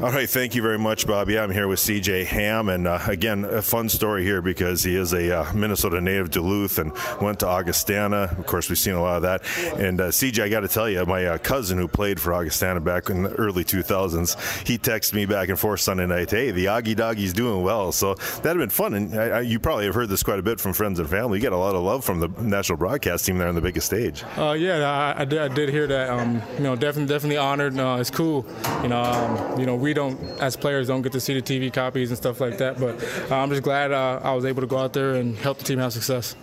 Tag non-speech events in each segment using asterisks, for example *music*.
All right, thank you very much, Bob. Yeah, I'm here with CJ Ham, and uh, again, a fun story here because he is a uh, Minnesota native, Duluth, and went to Augustana. Of course, we've seen a lot of that. And uh, CJ, I got to tell you, my uh, cousin who played for Augustana back in the early 2000s, he texted me back and forth Sunday night, "Hey, the Augie Doggie's doing well." So that'd have been fun, and I, I, you probably have heard this quite a bit from friends and family. You get a lot of love from the national broadcast team there on the biggest stage. Uh, yeah, I, I, did, I, did, hear that. Um, you know, definitely, definitely honored. It's cool. You know, um, you know, we don't as players don't get to see the TV copies and stuff like that. But uh, I'm just glad uh, I was able to go out there and help the team have success.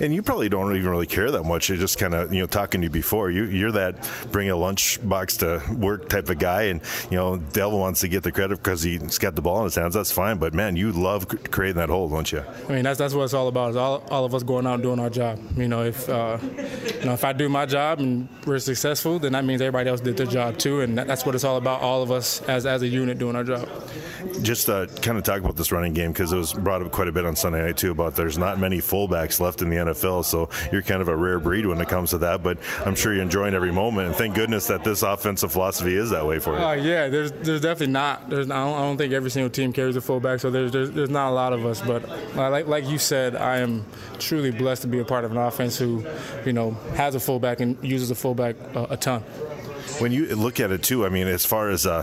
And you probably don't even really care that much. You're just kind of, you know, talking to you before. You, you're that bring a lunch box to work type of guy. And, you know, Dalvin wants to get the credit because he's got the ball in his hands. That's fine. But, man, you love creating that hole, don't you? I mean, that's, that's what it's all about is all, all of us going out and doing our job. You know, if, uh, you know, if I do my job and we're successful, then that means everybody else did their job too. And that's what it's all about, all of us as, as a unit doing our job just uh, kind of talk about this running game because it was brought up quite a bit on Sunday night too about there's not many fullbacks left in the NFL, so you're kind of a rare breed when it comes to that. But I'm sure you're enjoying every moment, and thank goodness that this offensive philosophy is that way for you. Uh, yeah, there's there's definitely not. There's I don't, I don't think every single team carries a fullback, so there's there's, there's not a lot of us. But uh, like like you said, I am truly blessed to be a part of an offense who, you know, has a fullback and uses a fullback uh, a ton when you look at it too, I mean, as far as uh,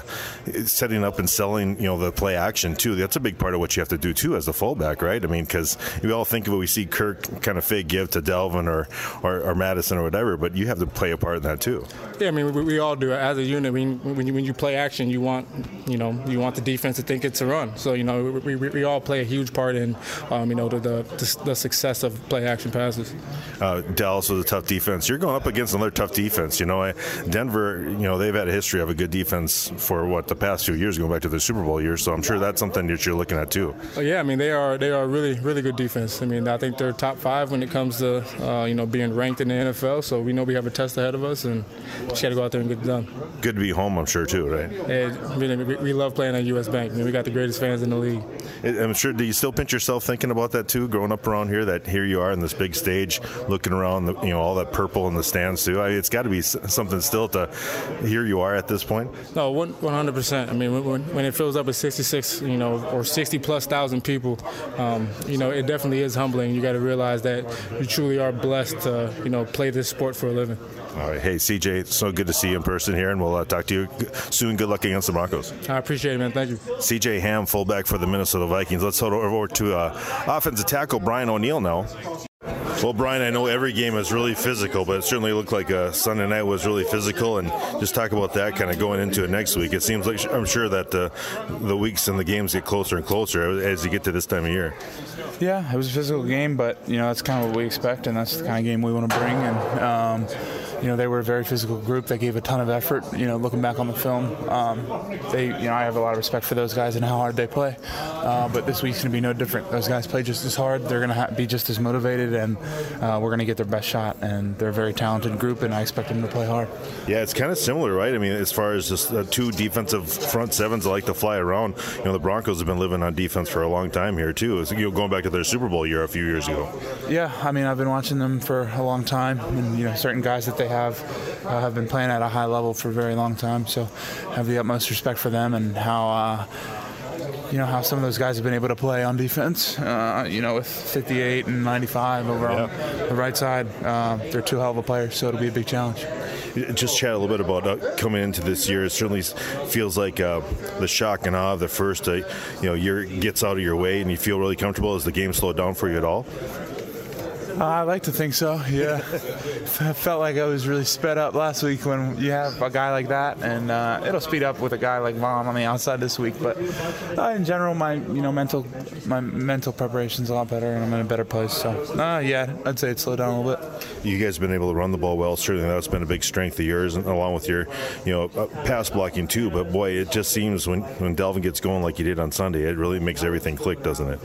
setting up and selling, you know, the play action too, that's a big part of what you have to do too as the fullback, right? I mean, because we all think of it, we see Kirk kind of fake give to Dalvin or, or, or Mattison or whatever, but you have to play a part in that too. Yeah, I mean, we, we all do it as a unit. I mean, when you, when you play action, you want, you know, you want the defense to think it's a run. So you know, we, we, we all play a huge part in, um, you know, the, the, the success of play action passes. Uh, Dallas was a tough defense. You're going up against another tough defense. You know, Denver you know, they've had a history of a good defense for what the past few years, going back to the Super Bowl years. So I'm sure that's something that you're looking at too. Oh, yeah, I mean they are they are really really good defense. I mean I think they're top five when it comes to uh, you know being ranked in the NFL. So we know we have a test ahead of us, and just got to go out there and get it done. Good to be home, I'm sure too, right? Yeah, we, we love playing at US Bank. I mean, we got the greatest fans in the league. I'm sure. Do you still pinch yourself thinking about that too, growing up around here? That here you are in this big stage, looking around, the, you know, all that purple in the stands too. I mean, it's got to be something still to here you are at this point. No, 100. percent I mean, when, when it fills up with 66, you know, or 60 plus thousand people, um, you know, it definitely is humbling. You got to realize that you truly are blessed to, you know, play this sport for a living. All right. Hey, CJ, it's so good to see you in person here, and we'll uh, talk to you soon. Good luck against the Broncos. I appreciate it, man. Thank you. CJ Ham, fullback for the Minnesota Vikings. Let's head over to uh, offensive tackle Brian O'Neill now. Well, Brian, I know every game is really physical, but it certainly looked like uh, Sunday night was really physical. And just talk about that kind of going into it next week. It seems like I'm sure that uh, the weeks and the games get closer and closer as you get to this time of year. Yeah, it was a physical game, but you know that's kind of what we expect, and that's the kind of game we want to bring. And um, you know, they were a very physical group. They gave a ton of effort. You know, looking back on the film, um, they, you know, I have a lot of respect for those guys and how hard they play. Uh, but this week's going to be no different. Those guys play just as hard. They're going to ha- be just as motivated, and uh, we're going to get their best shot. And they're a very talented group, and I expect them to play hard. Yeah, it's kind of similar, right? I mean, as far as just uh, two defensive front sevens that like to fly around. You know, the Broncos have been living on defense for a long time here too. you know, going back to their Super Bowl year a few years ago. Yeah, I mean, I've been watching them for a long time, and you know, certain guys that they have uh, have been playing at a high level for a very long time. So, have the utmost respect for them and how. Uh, you know how some of those guys have been able to play on defense. Uh, you know, with 58 and 95 over yeah. on the right side, uh, they're two hell of a players, so it'll be a big challenge. Just chat a little bit about uh, coming into this year. It certainly feels like uh, the shock and awe of the first, uh, you know, year gets out of your way, and you feel really comfortable. Has the game slowed down for you at all? Uh, I like to think so. Yeah, I felt like I was really sped up last week when you have a guy like that, and uh, it'll speed up with a guy like Von on the outside this week. But uh, in general, my you know mental my mental preparation's a lot better, and I'm in a better place. So uh, yeah, I'd say it slowed down a little bit. You guys have been able to run the ball well. Certainly, that's been a big strength of yours, and along with your you know uh, pass blocking too. But boy, it just seems when when Dalvin gets going like he did on Sunday, it really makes everything click, doesn't it?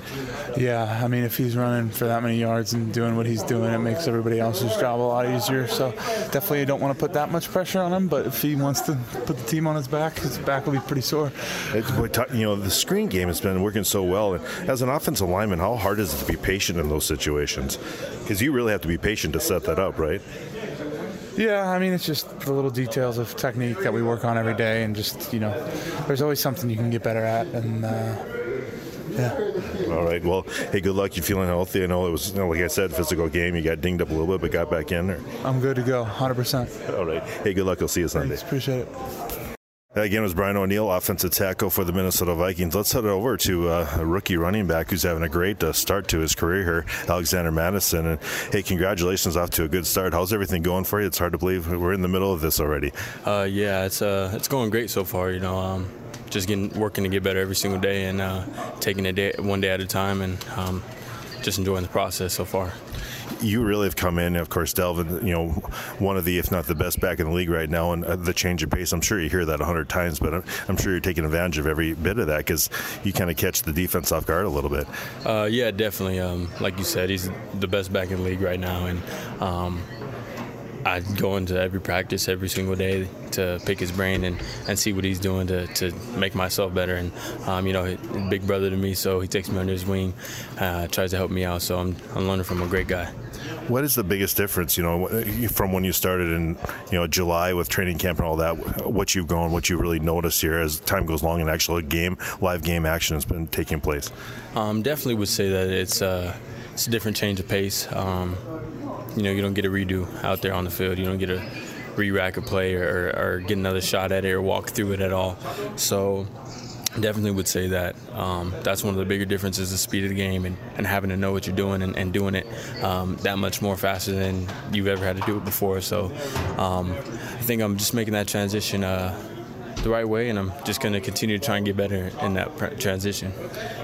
Yeah, I mean, if he's running for that many yards and doing what what he's doing. It makes everybody else's job a lot easier. So definitely don't want to put that much pressure on him. But if he wants to put the team on his back, his back will be pretty sore. you know, the screen game has been working so well. And as an offensive lineman, how hard is it to be patient in those situations? Because you really have to be patient to set that up, right? Yeah, I mean, it's just the little details of technique that we work on every day, and just you know, there's always something you can get better at, and. Uh, yeah. All right. Well, hey, good luck. You feeling healthy? I know it was, you know, like I said, physical game. You got dinged up a little bit, but got back in. Or? I'm good to go, 100%. All right. Hey, good luck. I'll see you Sunday. Thanks, appreciate it. Again, it was Brian O'Neill, offensive tackle for the Minnesota Vikings. Let's head over to uh, a rookie running back who's having a great uh, start to his career here, Alexander Mattison. And hey, congratulations off to a good start. How's everything going for you? It's hard to believe we're in the middle of this already. Uh, yeah, it's uh, it's going great so far. You know, um, just getting working to get better every single day and uh, taking it day, one day at a time, and um, just enjoying the process so far you really have come in. Of course, Dalvin, you know, one of the, if not the best back in the league right now, and uh, the change of pace. I'm sure you hear that a hundred times, but I'm, I'm, sure you're taking advantage of every bit of that because you kind of catch the defense off guard a little bit. Uh, yeah, definitely. Um, like you said, he's the best back in the league right now, and um, I go into every practice every single day to pick his brain and, and see what he's doing to, to make myself better. And, um, you know, big brother to me, so he takes me under his wing, uh, tries to help me out. So I'm, I'm learning from a great guy. What is the biggest difference, you know, from when you started in, you know, July with training camp and all that, what you've gone, what you really noticed here as time goes along and actual game, live game action has been taking place? Um, definitely would say that it's, uh, it's a different change of pace. Um, you know, you don't get a redo out there on the field. You don't get a re-rack a play or, or get another shot at it or walk through it at all. So definitely would say that um, that's one of the bigger differences the speed of the game and, and having to know what you're doing and, and doing it um, that much more faster than you've ever had to do it before so um, i think i'm just making that transition uh, the right way, and I'm just going to continue to try and get better in that transition.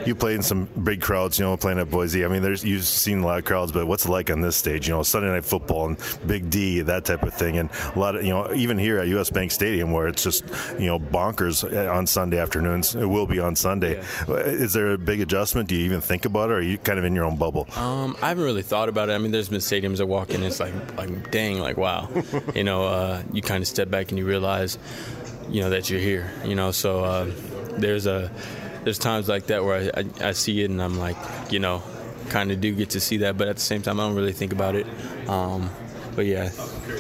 You played in some big crowds, you know, playing at Boise. I mean, there's you've seen a lot of crowds, but what's it like on this stage? You know, Sunday Night Football and Big D, that type of thing, and a lot of you know, even here at U.S. Bank Stadium, where it's just you know bonkers on Sunday afternoons. It will be on Sunday. Yeah. Is there a big adjustment? Do you even think about it, or are you kind of in your own bubble? Um, I haven't really thought about it. I mean, there's been stadiums I walk in, it's like like dang, like wow, *laughs* you know, uh, you kind of step back and you realize you know that you're here. You know, so uh, there's a there's times like that where I, I, I see it and I'm like, you know, kind of do get to see that, but at the same time I don't really think about it. Um, but yeah.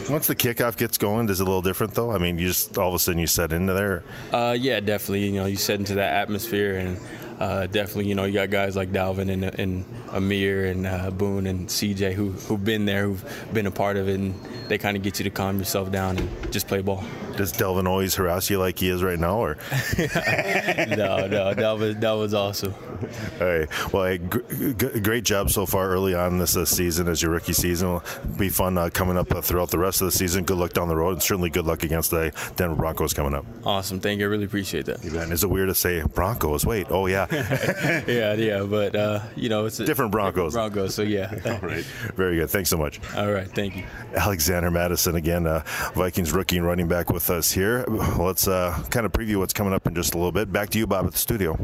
Once the kickoff gets going, is it a little different though? I mean, you just all of a sudden you set into there. Uh, yeah, definitely. You know, you set into that atmosphere and uh, definitely, you know, you got guys like Dalvin and, and Ameer and uh, Boone and CJ who, who've been there, who've been a part of it, and they kind of get you to calm yourself down and just play ball. Does Dalvin always harass you like he is right now, or? *laughs* no, no, Dalvin, that was awesome. *laughs* All right. Well, hey, g- great job so far early on this uh, season as your rookie season. It'll be fun uh, coming up uh, throughout the rest of the season. Good luck down the road, and certainly good luck against the Denver Broncos coming up. Awesome. Thank you. I really appreciate that. Is it weird to say Broncos? Wait. Oh, yeah. *laughs* yeah, yeah, but uh, you know it's different Broncos. Broncos, so yeah. *laughs* All right, very good. Thanks so much. All right, thank you. Alexander Mattison again, uh, Vikings rookie and running back with us here. Let's uh, kind of preview what's coming up in just a little bit. Back to you, Bob, at the studio.